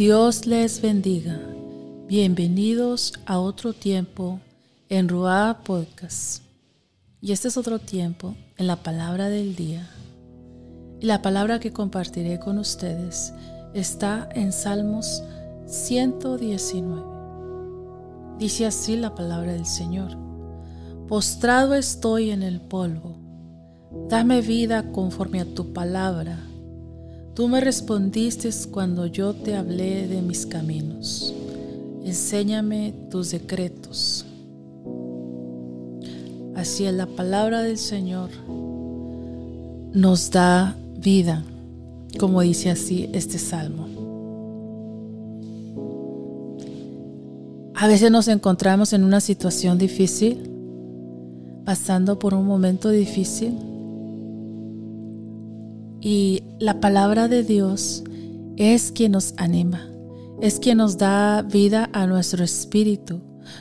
Dios les bendiga. Bienvenidos a otro tiempo en Ruá Podcast. Y este es otro tiempo en la palabra del día. Y la palabra que compartiré con ustedes está en Salmos 119. Dice así la palabra del Señor. Postrado estoy en el polvo. Dame vida conforme a tu palabra. Tú me respondiste cuando yo te hablé de mis caminos. Enséñame tus decretos. Así es la palabra del Señor. Nos da vida, como dice así este salmo. A veces nos encontramos en una situación difícil, pasando por un momento difícil. Y la palabra de Dios es quien nos anima, es quien nos da vida a nuestro espíritu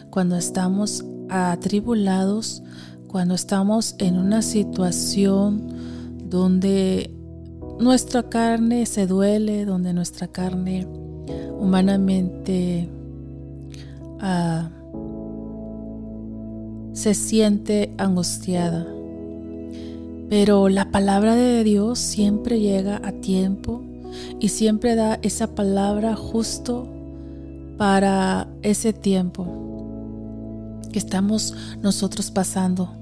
cuando estamos atribulados, cuando estamos en una situación donde nuestra carne se duele, donde nuestra carne humanamente Ah, se siente angustiada. Pero la palabra de Dios siempre llega a tiempo y siempre da esa palabra justo para ese tiempo que estamos nosotros pasando.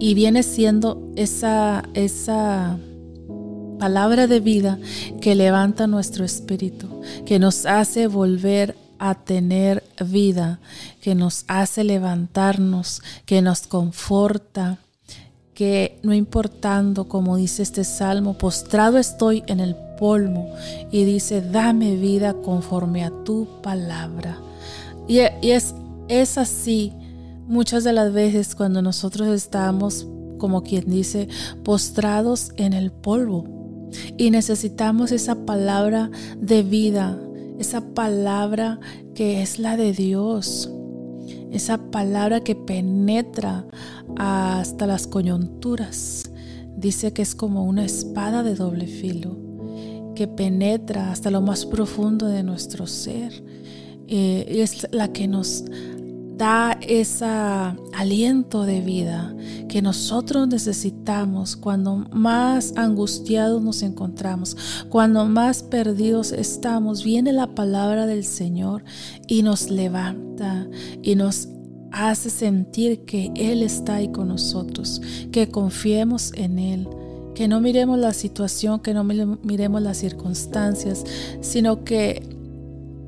Y viene siendo esa, esa palabra de vida que levanta nuestro espíritu, que nos hace volver a tener vida, que nos hace levantarnos, que nos conforta, que no importando, como dice este salmo, postrado estoy en el polvo y dice, dame vida conforme a tu palabra. Y, es, es así muchas de las veces cuando nosotros estamos, como quien dice, postrados en el polvo y necesitamos esa palabra de vida esa palabra que es la de Dios, esa palabra que penetra hasta las coyunturas. Dice que es como una espada de doble filo, que penetra hasta lo más profundo de nuestro ser. Eh, es la que nos da ese aliento de vida que nosotros necesitamos cuando más angustiados nos encontramos, cuando más perdidos estamos. Viene la palabra del Señor y nos levanta y nos hace sentir que Él está ahí con nosotros, que confiemos en Él que no miremos la situación, que no miremos las circunstancias, sino que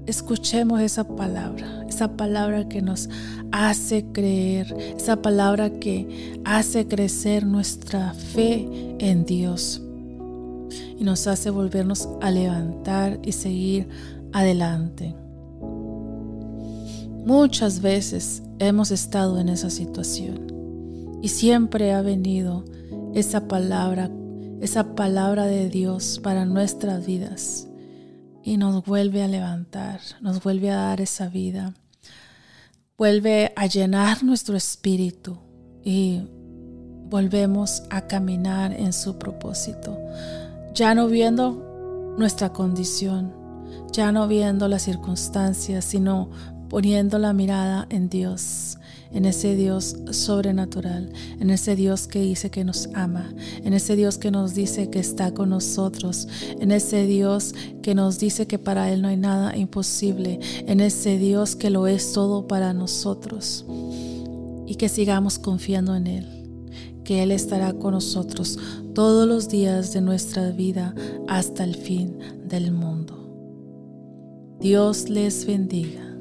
escuchemos esa palabra, esa palabra que nos hace creer, esa palabra que hace crecer nuestra fe en Dios y nos hace volvernos a levantar y seguir adelante. Muchas veces hemos estado en esa situación y siempre ha venido esa palabra, esa palabra de Dios para nuestras vidas y nos vuelve a levantar, nos vuelve a dar esa vida, vuelve a llenar nuestro espíritu y volvemos a caminar en su propósito, ya no viendo nuestra condición, ya no viendo las circunstancias, sino poniendo la mirada en Dios, en ese Dios sobrenatural, en ese Dios que dice que nos ama, en ese Dios que nos dice que está con nosotros, en ese Dios que nos dice que para Él no hay nada imposible, en ese Dios que lo es todo para nosotros y que sigamos confiando en Él que Él estará con nosotros todos los días de nuestra vida hasta el fin del mundo. Dios les bendiga.